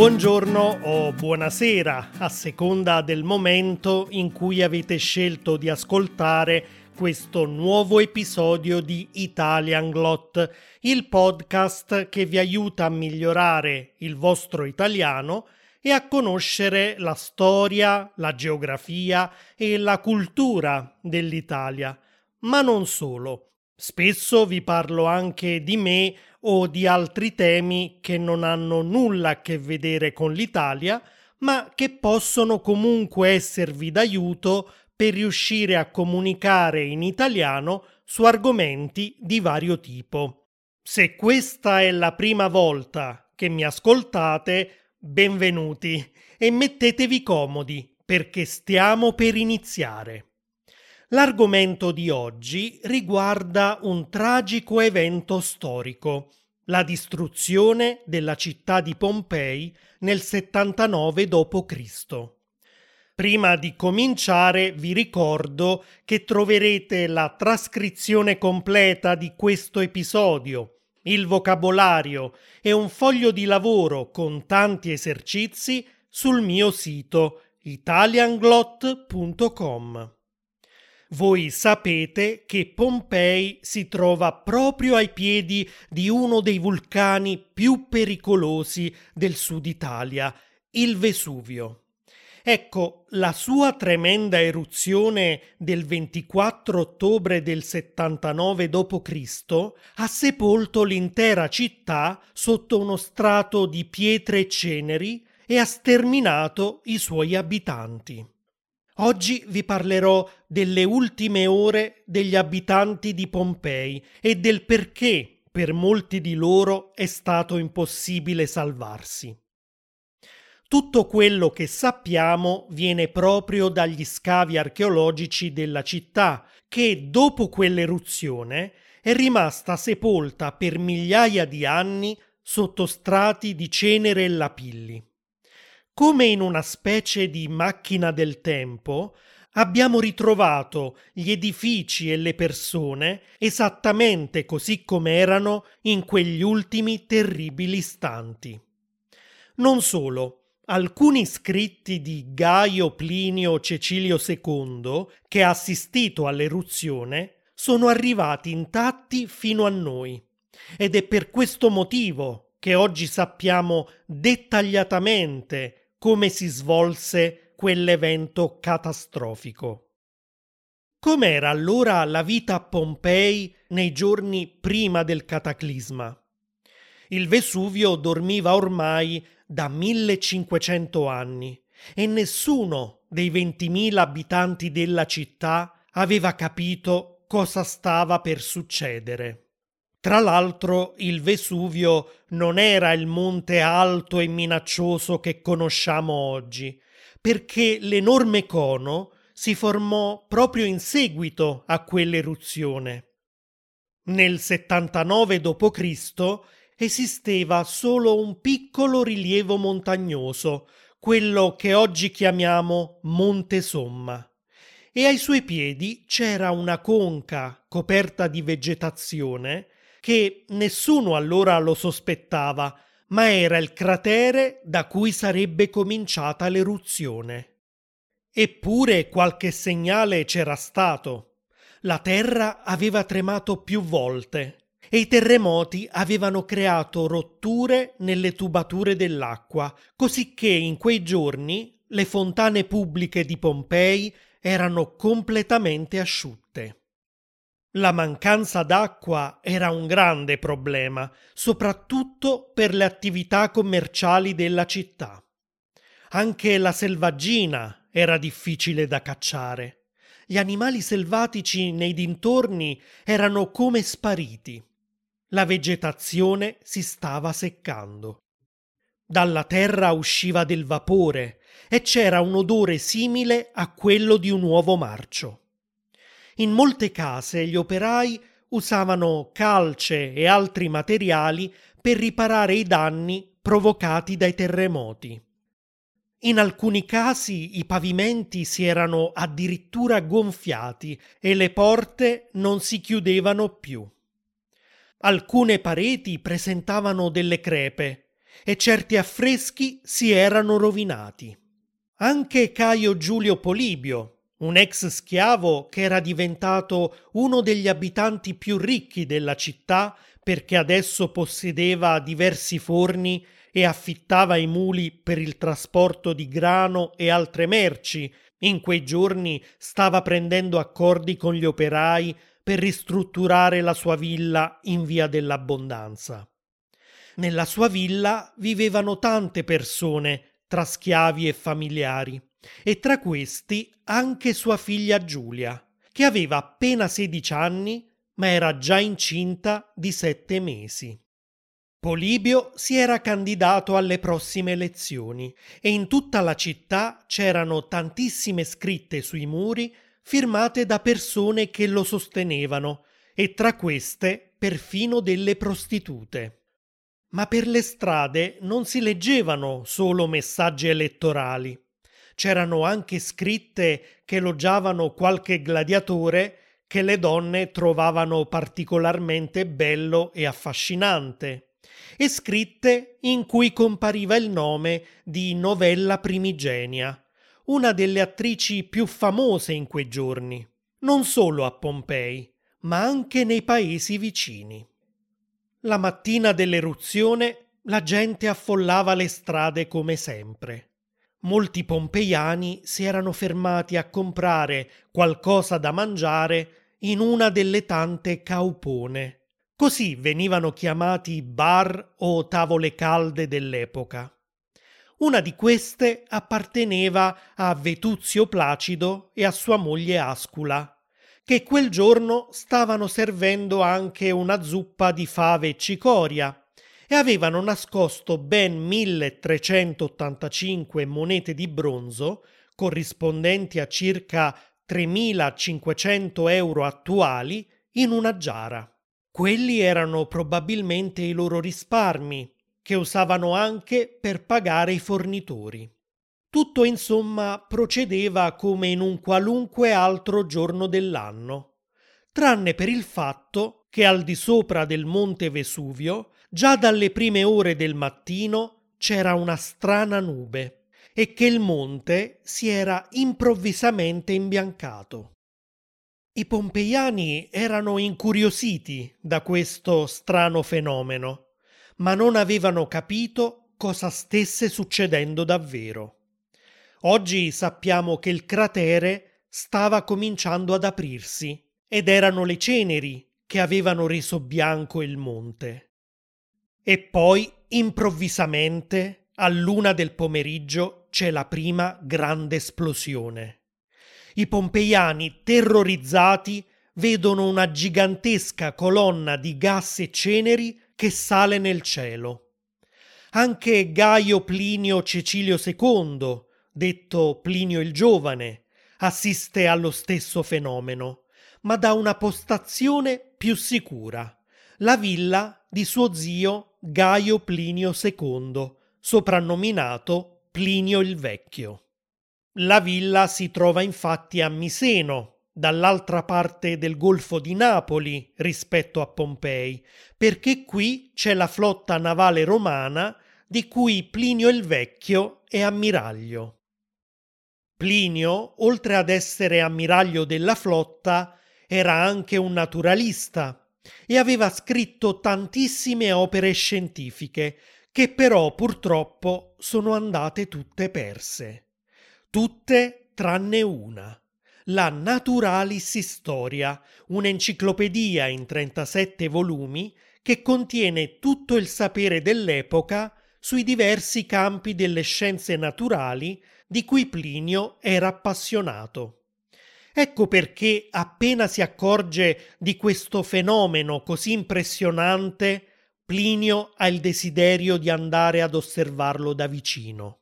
Buongiorno o buonasera, a seconda del momento in cui avete scelto di ascoltare questo nuovo episodio di Italian Glot, il podcast che vi aiuta a migliorare il vostro italiano e a conoscere la storia, la geografia e la cultura dell'Italia. Ma non solo. Spesso vi parlo anche di me o di altri temi che non hanno nulla a che vedere con l'Italia, ma che possono comunque esservi d'aiuto per riuscire a comunicare in italiano su argomenti di vario tipo. Se questa è la prima volta che mi ascoltate, benvenuti e mettetevi comodi perché stiamo per iniziare. L'argomento di oggi riguarda un tragico evento storico, la distruzione della città di Pompei nel 79 d.C. Prima di cominciare vi ricordo che troverete la trascrizione completa di questo episodio, il vocabolario e un foglio di lavoro con tanti esercizi sul mio sito italianglot.com. Voi sapete che Pompei si trova proprio ai piedi di uno dei vulcani più pericolosi del sud Italia, il Vesuvio. Ecco, la sua tremenda eruzione del 24 ottobre del 79 d.C. ha sepolto l'intera città sotto uno strato di pietre e ceneri e ha sterminato i suoi abitanti. Oggi vi parlerò delle ultime ore degli abitanti di Pompei e del perché per molti di loro è stato impossibile salvarsi. Tutto quello che sappiamo viene proprio dagli scavi archeologici della città, che dopo quell'eruzione è rimasta sepolta per migliaia di anni sotto strati di cenere e lapilli. Come in una specie di macchina del tempo, abbiamo ritrovato gli edifici e le persone esattamente così come erano in quegli ultimi terribili istanti. Non solo, alcuni scritti di Gaio Plinio Cecilio II, che ha assistito all'eruzione, sono arrivati intatti fino a noi. Ed è per questo motivo che oggi sappiamo dettagliatamente come si svolse quell'evento catastrofico. Com'era allora la vita a Pompei nei giorni prima del cataclisma? Il Vesuvio dormiva ormai da 1500 anni e nessuno dei 20.000 abitanti della città aveva capito cosa stava per succedere. Tra l'altro il Vesuvio non era il monte alto e minaccioso che conosciamo oggi, perché l'enorme cono si formò proprio in seguito a quell'eruzione. Nel 79 d.C. esisteva solo un piccolo rilievo montagnoso, quello che oggi chiamiamo Monte Somma, e ai suoi piedi c'era una conca coperta di vegetazione che nessuno allora lo sospettava, ma era il cratere da cui sarebbe cominciata l'eruzione. Eppure qualche segnale c'era stato. La terra aveva tremato più volte e i terremoti avevano creato rotture nelle tubature dell'acqua, cosicché in quei giorni le fontane pubbliche di Pompei erano completamente asciutte. La mancanza d'acqua era un grande problema, soprattutto per le attività commerciali della città. Anche la selvaggina era difficile da cacciare. Gli animali selvatici nei dintorni erano come spariti. La vegetazione si stava seccando. Dalla terra usciva del vapore e c'era un odore simile a quello di un uovo marcio. In molte case gli operai usavano calce e altri materiali per riparare i danni provocati dai terremoti. In alcuni casi i pavimenti si erano addirittura gonfiati e le porte non si chiudevano più. Alcune pareti presentavano delle crepe e certi affreschi si erano rovinati. Anche Caio Giulio Polibio, un ex schiavo che era diventato uno degli abitanti più ricchi della città perché adesso possedeva diversi forni e affittava i muli per il trasporto di grano e altre merci, in quei giorni stava prendendo accordi con gli operai per ristrutturare la sua villa in via dell'abbondanza. Nella sua villa vivevano tante persone, tra schiavi e familiari, e tra questi anche sua figlia Giulia, che aveva appena 16 anni, ma era già incinta di sette mesi. Polibio si era candidato alle prossime elezioni e in tutta la città c'erano tantissime scritte sui muri firmate da persone che lo sostenevano e tra queste perfino delle prostitute. Ma per le strade non si leggevano solo messaggi elettorali. C'erano anche scritte che elogiavano qualche gladiatore che le donne trovavano particolarmente bello e affascinante e scritte in cui compariva il nome di Novella Primigenia, una delle attrici più famose in quei giorni, non solo a Pompei, ma anche nei paesi vicini. La mattina dell'eruzione la gente affollava le strade come sempre. Molti pompeiani si erano fermati a comprare qualcosa da mangiare in una delle tante caupone Così venivano chiamati bar o tavole calde dell'epoca. Una di queste apparteneva a Vetuzio Placido e a sua moglie Ascula, che quel giorno stavano servendo anche una zuppa di fave e cicoria e avevano nascosto ben 1385 monete di bronzo, corrispondenti a circa 3500 euro attuali, in una giara. Quelli erano probabilmente i loro risparmi, che usavano anche per pagare i fornitori. Tutto insomma procedeva come in un qualunque altro giorno dell'anno, tranne per il fatto che al di sopra del monte Vesuvio, già dalle prime ore del mattino, c'era una strana nube e che il monte si era improvvisamente imbiancato. I pompeiani erano incuriositi da questo strano fenomeno, ma non avevano capito cosa stesse succedendo davvero. Oggi sappiamo che il cratere stava cominciando ad aprirsi ed erano le ceneri che avevano reso bianco il monte. E poi, improvvisamente, a luna del pomeriggio, c'è la prima grande esplosione. I pompeiani, terrorizzati, vedono una gigantesca colonna di gas e ceneri che sale nel cielo. Anche Gaio Plinio Cecilio II, detto Plinio il Giovane, assiste allo stesso fenomeno, ma da una postazione più sicura, la villa di suo zio Gaio Plinio II, soprannominato Plinio il Vecchio. La villa si trova infatti a Miseno, dall'altra parte del Golfo di Napoli rispetto a Pompei, perché qui c'è la flotta navale romana di cui Plinio il Vecchio è ammiraglio. Plinio, oltre ad essere ammiraglio della flotta, era anche un naturalista e aveva scritto tantissime opere scientifiche che però purtroppo sono andate tutte perse tutte tranne una. La Naturalis Historia, un'enciclopedia in 37 volumi che contiene tutto il sapere dell'epoca sui diversi campi delle scienze naturali di cui Plinio era appassionato. Ecco perché appena si accorge di questo fenomeno così impressionante, Plinio ha il desiderio di andare ad osservarlo da vicino.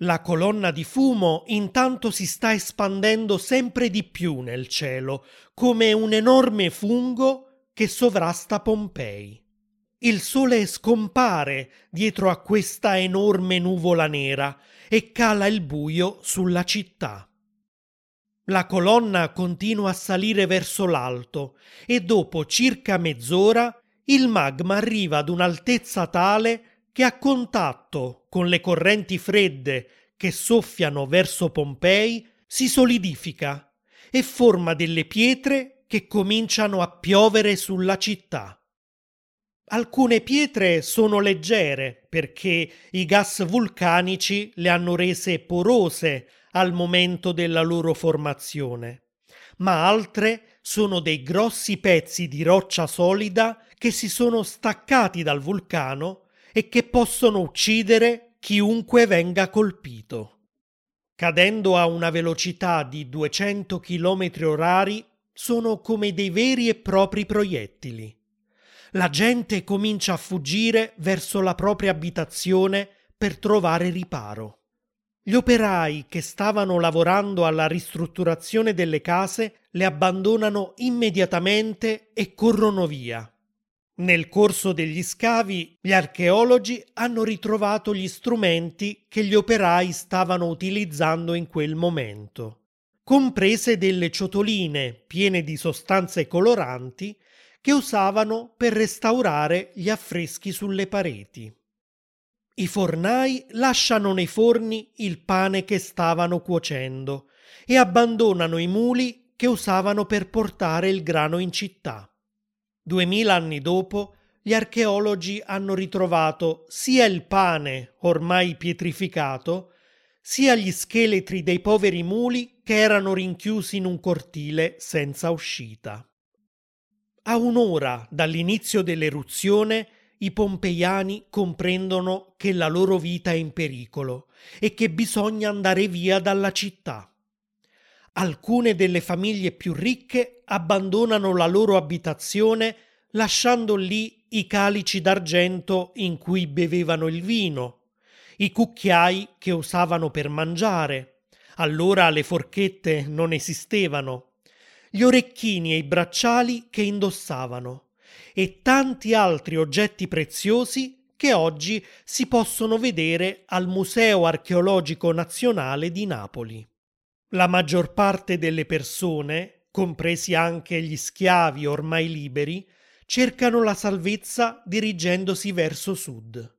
La colonna di fumo intanto si sta espandendo sempre di più nel cielo, come un enorme fungo che sovrasta Pompei. Il sole scompare dietro a questa enorme nuvola nera e cala il buio sulla città. La colonna continua a salire verso l'alto e dopo circa mezz'ora il magma arriva ad un'altezza tale che a contatto con le correnti fredde che soffiano verso Pompei si solidifica e forma delle pietre che cominciano a piovere sulla città. Alcune pietre sono leggere perché i gas vulcanici le hanno rese porose al momento della loro formazione, ma altre sono dei grossi pezzi di roccia solida che si sono staccati dal vulcano e che possono uccidere chiunque venga colpito. Cadendo a una velocità di 200 km orari sono come dei veri e propri proiettili la gente comincia a fuggire verso la propria abitazione per trovare riparo. Gli operai che stavano lavorando alla ristrutturazione delle case le abbandonano immediatamente e corrono via. Nel corso degli scavi gli archeologi hanno ritrovato gli strumenti che gli operai stavano utilizzando in quel momento, comprese delle ciotoline piene di sostanze coloranti che usavano per restaurare gli affreschi sulle pareti. I fornai lasciano nei forni il pane che stavano cuocendo e abbandonano i muli che usavano per portare il grano in città. Duemila anni dopo, gli archeologi hanno ritrovato sia il pane ormai pietrificato, sia gli scheletri dei poveri muli che erano rinchiusi in un cortile senza uscita. A un'ora dall'inizio dell'eruzione i pompeiani comprendono che la loro vita è in pericolo e che bisogna andare via dalla città. Alcune delle famiglie più ricche abbandonano la loro abitazione lasciando lì i calici d'argento in cui bevevano il vino, i cucchiai che usavano per mangiare. Allora le forchette non esistevano gli orecchini e i bracciali che indossavano e tanti altri oggetti preziosi che oggi si possono vedere al Museo archeologico nazionale di Napoli. La maggior parte delle persone, compresi anche gli schiavi ormai liberi, cercano la salvezza dirigendosi verso sud,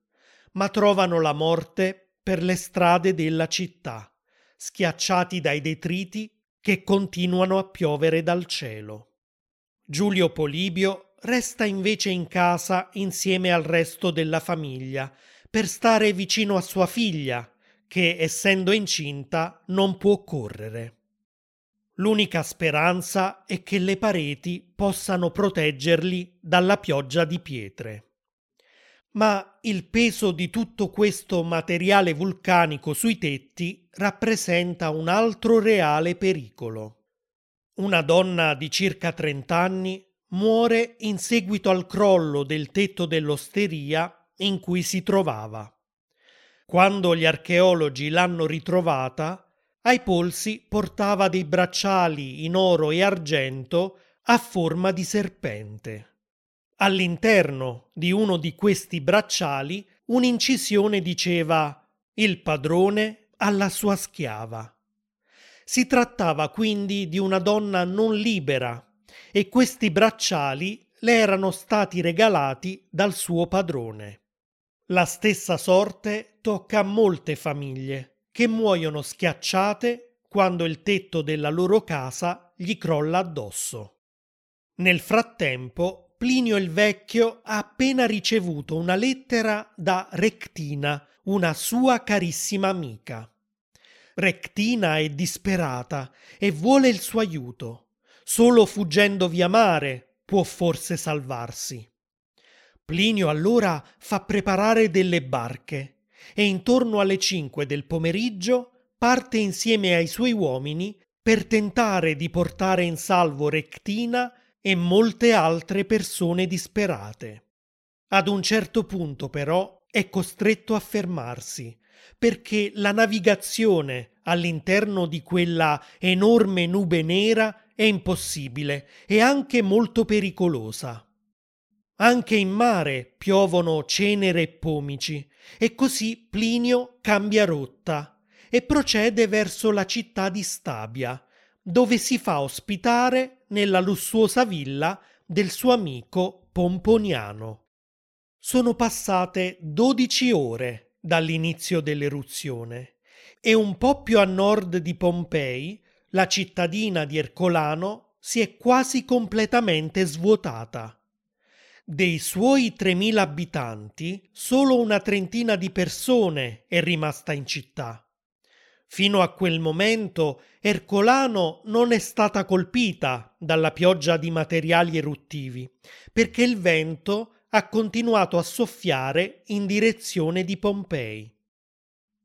ma trovano la morte per le strade della città, schiacciati dai detriti che continuano a piovere dal cielo. Giulio Polibio resta invece in casa insieme al resto della famiglia per stare vicino a sua figlia, che essendo incinta non può correre. L'unica speranza è che le pareti possano proteggerli dalla pioggia di pietre ma il peso di tutto questo materiale vulcanico sui tetti rappresenta un altro reale pericolo. Una donna di circa 30 anni muore in seguito al crollo del tetto dell'osteria in cui si trovava. Quando gli archeologi l'hanno ritrovata, ai polsi portava dei bracciali in oro e argento a forma di serpente. All'interno di uno di questi bracciali un'incisione diceva Il padrone alla sua schiava. Si trattava quindi di una donna non libera e questi bracciali le erano stati regalati dal suo padrone. La stessa sorte tocca a molte famiglie che muoiono schiacciate quando il tetto della loro casa gli crolla addosso. Nel frattempo Plinio il Vecchio ha appena ricevuto una lettera da Rectina, una sua carissima amica. Rectina è disperata e vuole il suo aiuto. Solo fuggendo via mare può forse salvarsi. Plinio allora fa preparare delle barche e intorno alle cinque del pomeriggio parte insieme ai suoi uomini per tentare di portare in salvo Rectina e molte altre persone disperate. Ad un certo punto però è costretto a fermarsi perché la navigazione all'interno di quella enorme nube nera è impossibile e anche molto pericolosa. Anche in mare piovono cenere e pomici e così Plinio cambia rotta e procede verso la città di Stabia, dove si fa ospitare nella lussuosa villa del suo amico Pomponiano. sono passate 12 ore dall'inizio dell'eruzione e un po' più a nord di Pompei la cittadina di Ercolano si è quasi completamente svuotata. Dei suoi 3.000 abitanti, solo una trentina di persone è rimasta in città. Fino a quel momento Ercolano non è stata colpita dalla pioggia di materiali eruttivi, perché il vento ha continuato a soffiare in direzione di Pompei.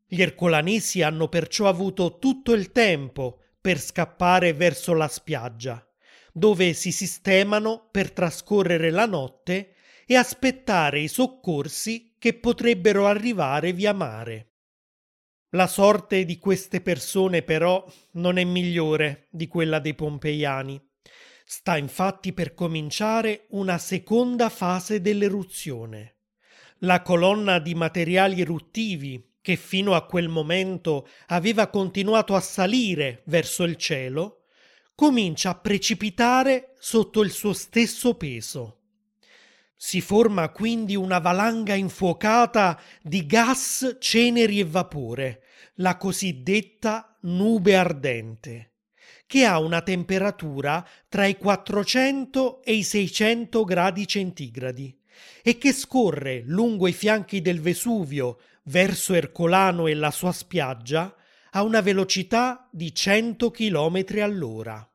Gli ercolanesi hanno perciò avuto tutto il tempo per scappare verso la spiaggia, dove si sistemano per trascorrere la notte e aspettare i soccorsi che potrebbero arrivare via mare. La sorte di queste persone però non è migliore di quella dei pompeiani. Sta infatti per cominciare una seconda fase dell'eruzione. La colonna di materiali eruttivi che fino a quel momento aveva continuato a salire verso il cielo, comincia a precipitare sotto il suo stesso peso. Si forma quindi una valanga infuocata di gas, ceneri e vapore, la cosiddetta nube ardente, che ha una temperatura tra i 400 e i 600 gradi centigradi e che scorre lungo i fianchi del Vesuvio verso Ercolano e la sua spiaggia a una velocità di 100 km all'ora.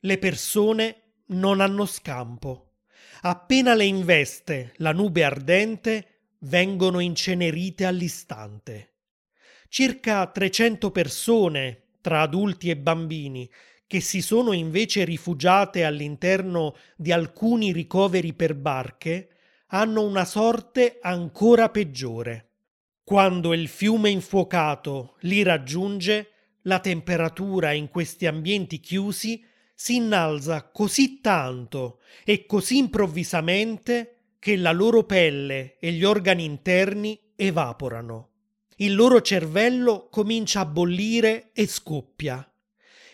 Le persone non hanno scampo. Appena le investe la nube ardente, vengono incenerite all'istante. Circa 300 persone, tra adulti e bambini, che si sono invece rifugiate all'interno di alcuni ricoveri per barche, hanno una sorte ancora peggiore. Quando il fiume infuocato li raggiunge, la temperatura in questi ambienti chiusi si innalza così tanto e così improvvisamente che la loro pelle e gli organi interni evaporano. Il loro cervello comincia a bollire e scoppia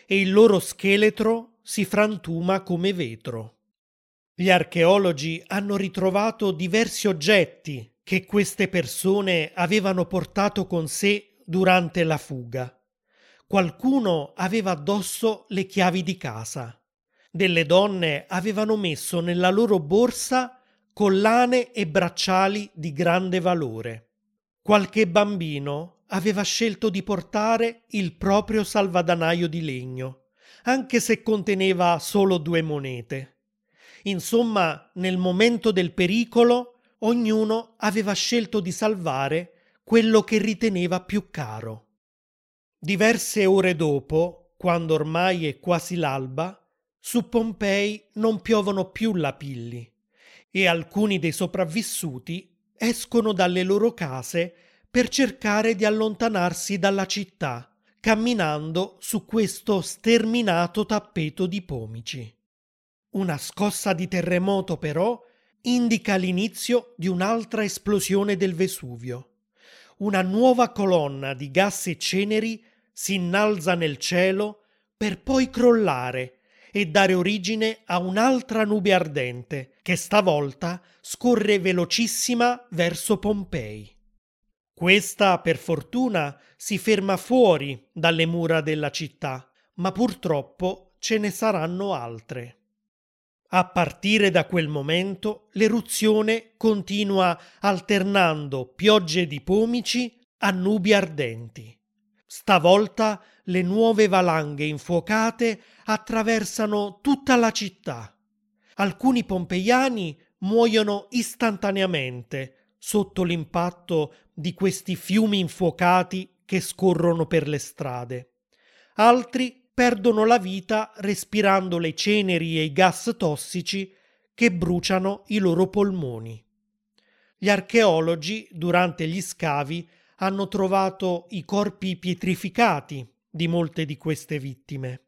e il loro scheletro si frantuma come vetro. Gli archeologi hanno ritrovato diversi oggetti che queste persone avevano portato con sé durante la fuga. Qualcuno aveva addosso le chiavi di casa. Delle donne avevano messo nella loro borsa collane e bracciali di grande valore. Qualche bambino aveva scelto di portare il proprio salvadanaio di legno, anche se conteneva solo due monete. Insomma, nel momento del pericolo, ognuno aveva scelto di salvare quello che riteneva più caro. Diverse ore dopo, quando ormai è quasi l'alba, su Pompei non piovono più lapilli e alcuni dei sopravvissuti escono dalle loro case per cercare di allontanarsi dalla città, camminando su questo sterminato tappeto di pomici. Una scossa di terremoto però indica l'inizio di un'altra esplosione del Vesuvio. Una nuova colonna di gas e ceneri si innalza nel cielo per poi crollare e dare origine a un'altra nube ardente che stavolta scorre velocissima verso Pompei. Questa, per fortuna, si ferma fuori dalle mura della città, ma purtroppo ce ne saranno altre. A partire da quel momento l'eruzione continua alternando piogge di pomici a nubi ardenti. Stavolta le nuove valanghe infuocate attraversano tutta la città. Alcuni pompeiani muoiono istantaneamente sotto l'impatto di questi fiumi infuocati che scorrono per le strade. Altri perdono la vita respirando le ceneri e i gas tossici che bruciano i loro polmoni. Gli archeologi, durante gli scavi, hanno trovato i corpi pietrificati di molte di queste vittime.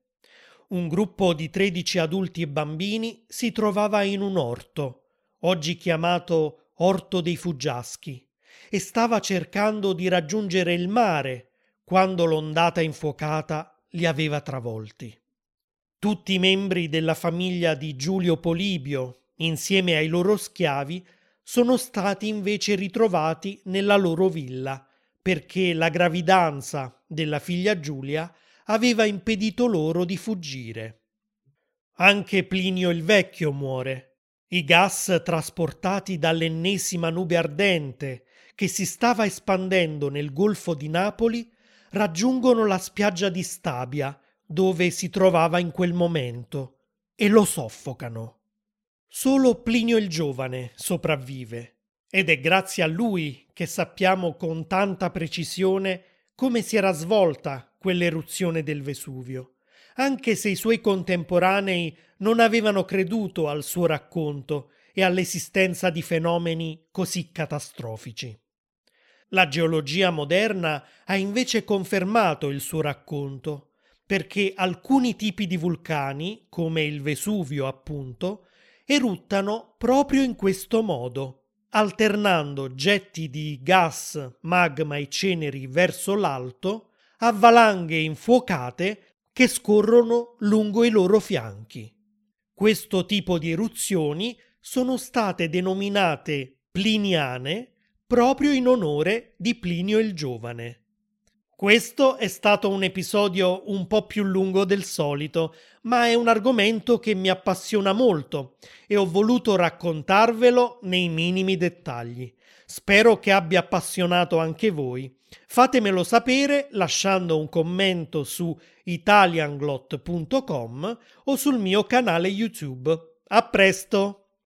Un gruppo di 13 adulti e bambini si trovava in un orto, oggi chiamato Orto dei Fuggiaschi, e stava cercando di raggiungere il mare quando l'ondata infuocata li aveva travolti. Tutti i membri della famiglia di Giulio Polibio, insieme ai loro schiavi, sono stati invece ritrovati nella loro villa, perché la gravidanza della figlia Giulia aveva impedito loro di fuggire. Anche Plinio il Vecchio muore. I gas trasportati dall'ennesima nube ardente che si stava espandendo nel golfo di Napoli raggiungono la spiaggia di Stabia, dove si trovava in quel momento, e lo soffocano. Solo Plinio il Giovane sopravvive, ed è grazie a lui che sappiamo con tanta precisione come si era svolta quell'eruzione del Vesuvio, anche se i suoi contemporanei non avevano creduto al suo racconto e all'esistenza di fenomeni così catastrofici. La geologia moderna ha invece confermato il suo racconto, perché alcuni tipi di vulcani, come il Vesuvio appunto, eruttano proprio in questo modo, alternando getti di gas, magma e ceneri verso l'alto a valanghe infuocate che scorrono lungo i loro fianchi. Questo tipo di eruzioni sono state denominate pliniane proprio in onore di Plinio il Giovane. Questo è stato un episodio un po' più lungo del solito, ma è un argomento che mi appassiona molto e ho voluto raccontarvelo nei minimi dettagli. Spero che abbia appassionato anche voi. Fatemelo sapere lasciando un commento su italianglot.com o sul mio canale YouTube. A presto!